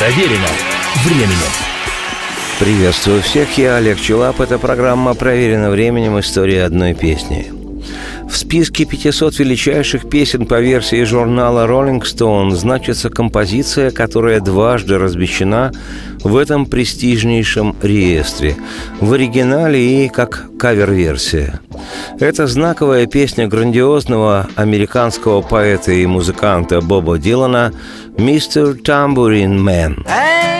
Проверено временем. Приветствую всех, я Олег Челап. Это программа «Проверено временем. История одной песни». В списке 500 величайших песен по версии журнала Rolling Stone значится композиция, которая дважды размещена в этом престижнейшем реестре, в оригинале и как кавер-версия. Это знаковая песня грандиозного американского поэта и музыканта Боба Дилана «Mr. Tambourine Man». Hey,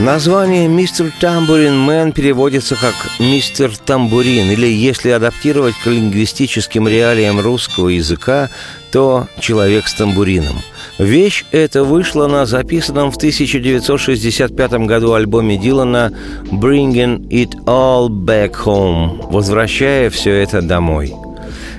Название «Мистер Тамбурин Мэн» переводится как «Мистер Тамбурин» или, если адаптировать к лингвистическим реалиям русского языка, то «Человек с тамбурином». Вещь эта вышла на записанном в 1965 году альбоме Дилана «Bringing It All Back Home» «Возвращая все это домой».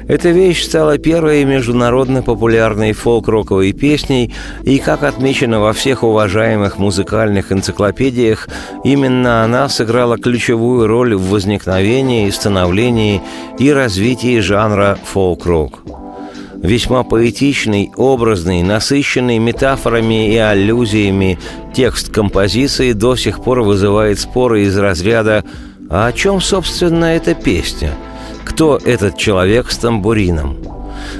Эта вещь стала первой международно популярной фолк-роковой песней, и, как отмечено во всех уважаемых музыкальных энциклопедиях, именно она сыграла ключевую роль в возникновении, становлении и развитии жанра фолк-рок весьма поэтичный, образный, насыщенный метафорами и аллюзиями текст композиции до сих пор вызывает споры из разряда «А о чем, собственно, эта песня?» Кто этот человек с тамбурином.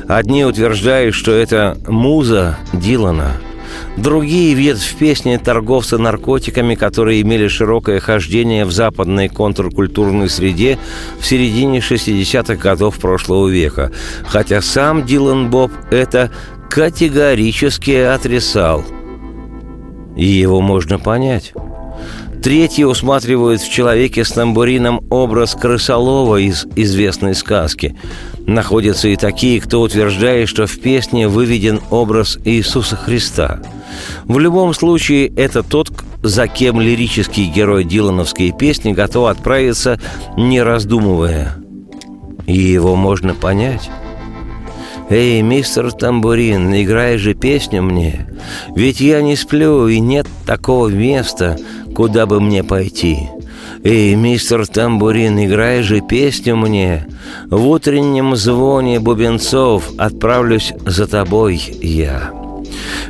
Одни утверждают, что это муза Дилана, другие видят в песне торговца наркотиками, которые имели широкое хождение в западной контркультурной среде в середине 60-х годов прошлого века, хотя сам Дилан Боб это категорически отрицал. И его можно понять. Третьи усматривают в человеке с тамбурином образ крысолова из известной сказки. Находятся и такие, кто утверждает, что в песне выведен образ Иисуса Христа. В любом случае, это тот, за кем лирический герой Дилановской песни готов отправиться, не раздумывая. И его можно понять. «Эй, мистер Тамбурин, играй же песню мне, ведь я не сплю, и нет такого места, куда бы мне пойти. Эй, мистер Тамбурин, играй же песню мне, в утреннем звоне бубенцов отправлюсь за тобой я».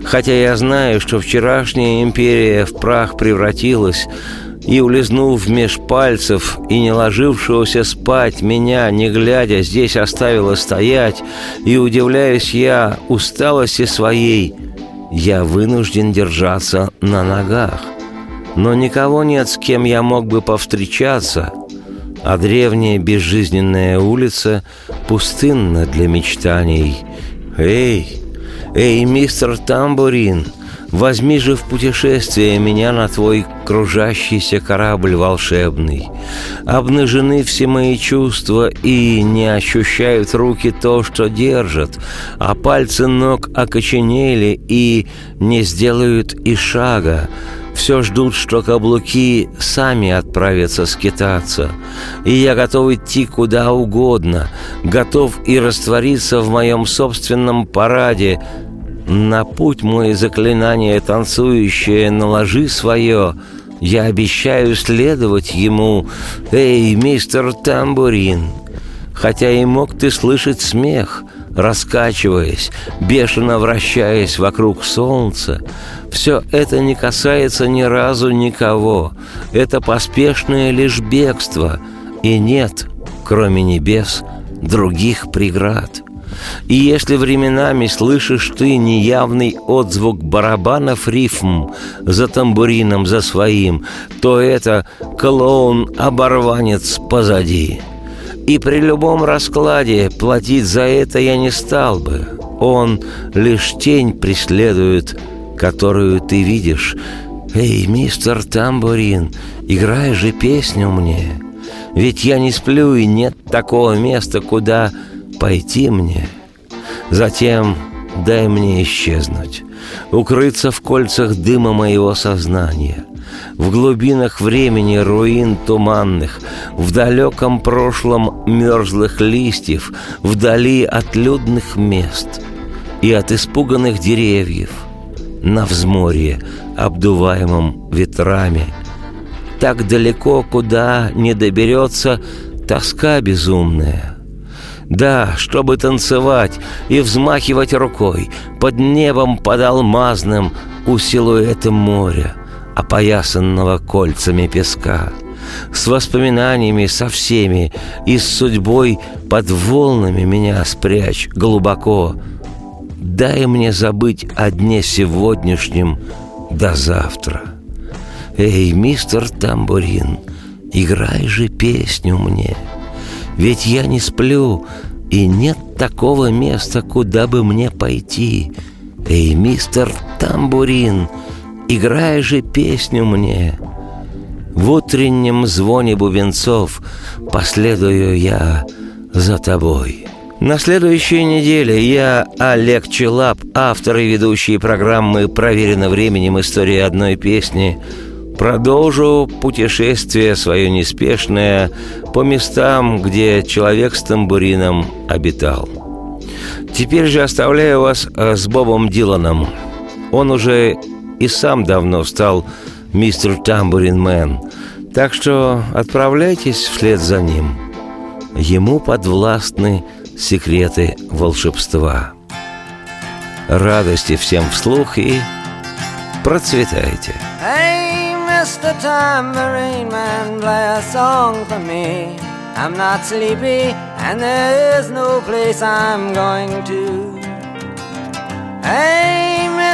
Хотя я знаю, что вчерашняя империя в прах превратилась, и, улизнув меж пальцев и не ложившегося спать, меня, не глядя, здесь оставила стоять, и, удивляюсь я усталости своей, я вынужден держаться на ногах. Но никого нет, с кем я мог бы повстречаться, а древняя безжизненная улица пустынна для мечтаний. Эй, эй, мистер Тамбурин — Возьми же в путешествие меня на твой кружащийся корабль волшебный. Обнажены все мои чувства, и не ощущают руки то, что держат, а пальцы ног окоченели и не сделают и шага. Все ждут, что каблуки сами отправятся скитаться. И я готов идти куда угодно, готов и раствориться в моем собственном параде, на путь мой заклинание танцующее наложи свое. Я обещаю следовать ему. Эй, мистер Тамбурин! Хотя и мог ты слышать смех, раскачиваясь, бешено вращаясь вокруг солнца, все это не касается ни разу никого. Это поспешное лишь бегство, и нет, кроме небес, других преград. И если временами слышишь ты неявный отзвук барабанов рифм за тамбурином за своим, то это клоун-оборванец позади. И при любом раскладе платить за это я не стал бы. Он лишь тень преследует, которую ты видишь. Эй, мистер Тамбурин, играй же песню мне. Ведь я не сплю, и нет такого места, куда пойти мне. Затем дай мне исчезнуть, укрыться в кольцах дыма моего сознания. В глубинах времени руин туманных, В далеком прошлом мерзлых листьев, Вдали от людных мест И от испуганных деревьев, На взморье, обдуваемом ветрами, Так далеко, куда не доберется Тоска безумная — да, чтобы танцевать и взмахивать рукой Под небом под алмазным у силуэта моря Опоясанного кольцами песка С воспоминаниями со всеми И с судьбой под волнами меня спрячь глубоко Дай мне забыть о дне сегодняшнем до завтра Эй, мистер Тамбурин, играй же песню мне — ведь я не сплю, и нет такого места, куда бы мне пойти. Эй, мистер Тамбурин, играй же песню мне. В утреннем звоне бубенцов последую я за тобой. На следующей неделе я, Олег Челап, автор и ведущий программы «Проверено временем. История одной песни», Продолжу путешествие свое неспешное по местам, где человек с тамбурином обитал. Теперь же оставляю вас э, с Бобом Диланом. Он уже и сам давно стал мистер Тамбурин Мэн, так что отправляйтесь вслед за ним. Ему подвластны секреты волшебства. Радости всем вслух и процветайте. Mr. Tambourine Man, play a song for me. I'm not sleepy, and there is no place I'm going to. Hey,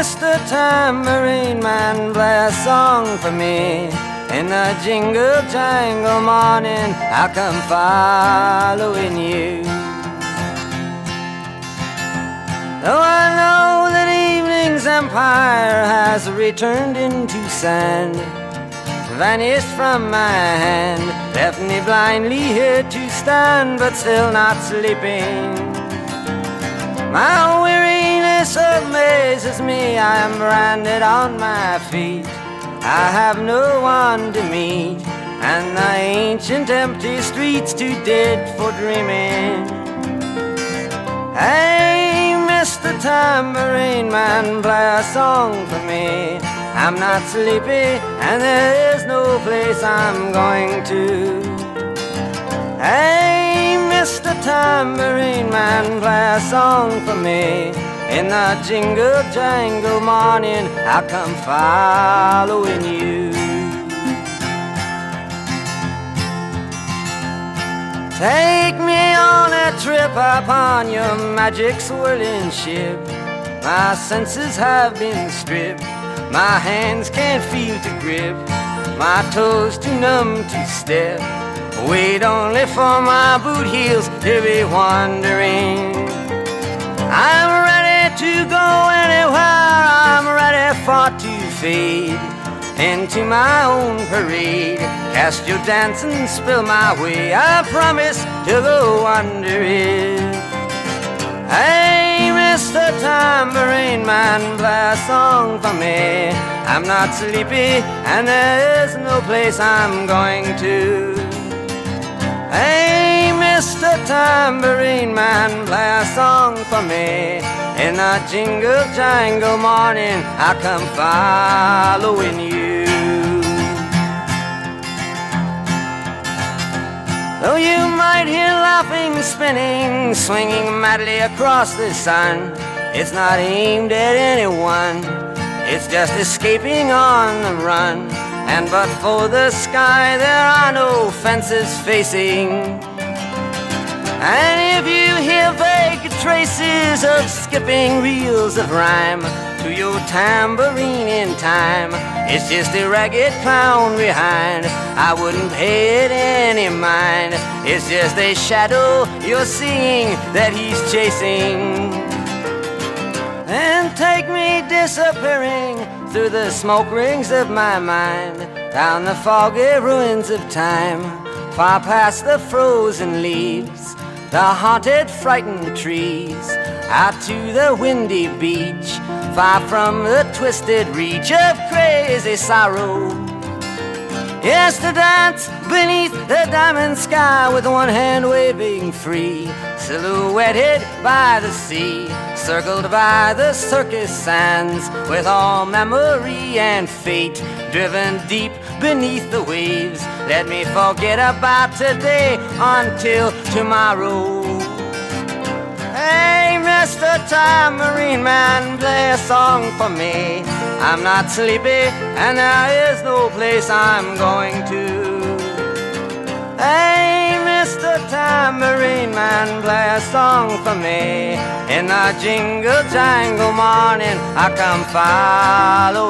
Mr. Tambourine Man, play a song for me. In the jingle jangle morning, I come following you. Though I know that evening's empire has returned into sand vanished from my hand, left me blindly here to stand, but still not sleeping. My weariness amazes me, I am branded on my feet. I have no one to meet, and the ancient empty streets too dead for dreaming. Hey, Mr. Tambourine Man, play a song for me. I'm not sleepy, and there is no place I'm going to. Hey, Mr. Tambourine Man, play a song for me. In the jingle jangle morning, I'll come following you. Take me on a trip upon your magic swirling ship. My senses have been stripped my hands can't feel to grip, my toes too numb to step. Wait only for my boot heels to be wandering. I'm to go anywhere, I'm ready for to fade into my own parade. Cast your dance and spill my way. I promise to go under it. Hey, Mr. Tambourine Man, play a song for me. I'm not sleepy, and there is no place I'm going to. Hey, Mr. Tambourine Man, play a song for me. In a jingle jangle morning, I come following you. Though you might hear laughing, spinning, swinging madly across the sun, it's not aimed at anyone. It's just escaping on the run. And but for the sky, there are no fences facing. And if you hear traces of skipping reels of rhyme, to your tambourine in time. It's just a ragged clown behind. I wouldn't pay it any mind. It's just a shadow you're seeing that he's chasing. And take me disappearing through the smoke rings of my mind, down the foggy ruins of time, far past the frozen leaves, the haunted, frightened trees, out to the windy beach far from the twisted reach of crazy sorrow. Yes, to dance beneath the diamond sky with one hand waving free, silhouetted by the sea, circled by the circus sands, with all memory and fate driven deep beneath the waves. Let me forget about today until tomorrow. Tambourine Man, play a song for me. I'm not sleepy, and there is no place I'm going to. Hey, Mr. Tambourine Man, play a song for me. In the jingle jangle morning, I come following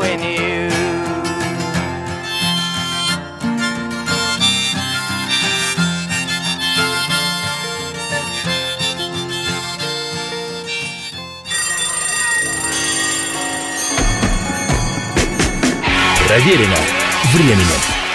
Проверено временем.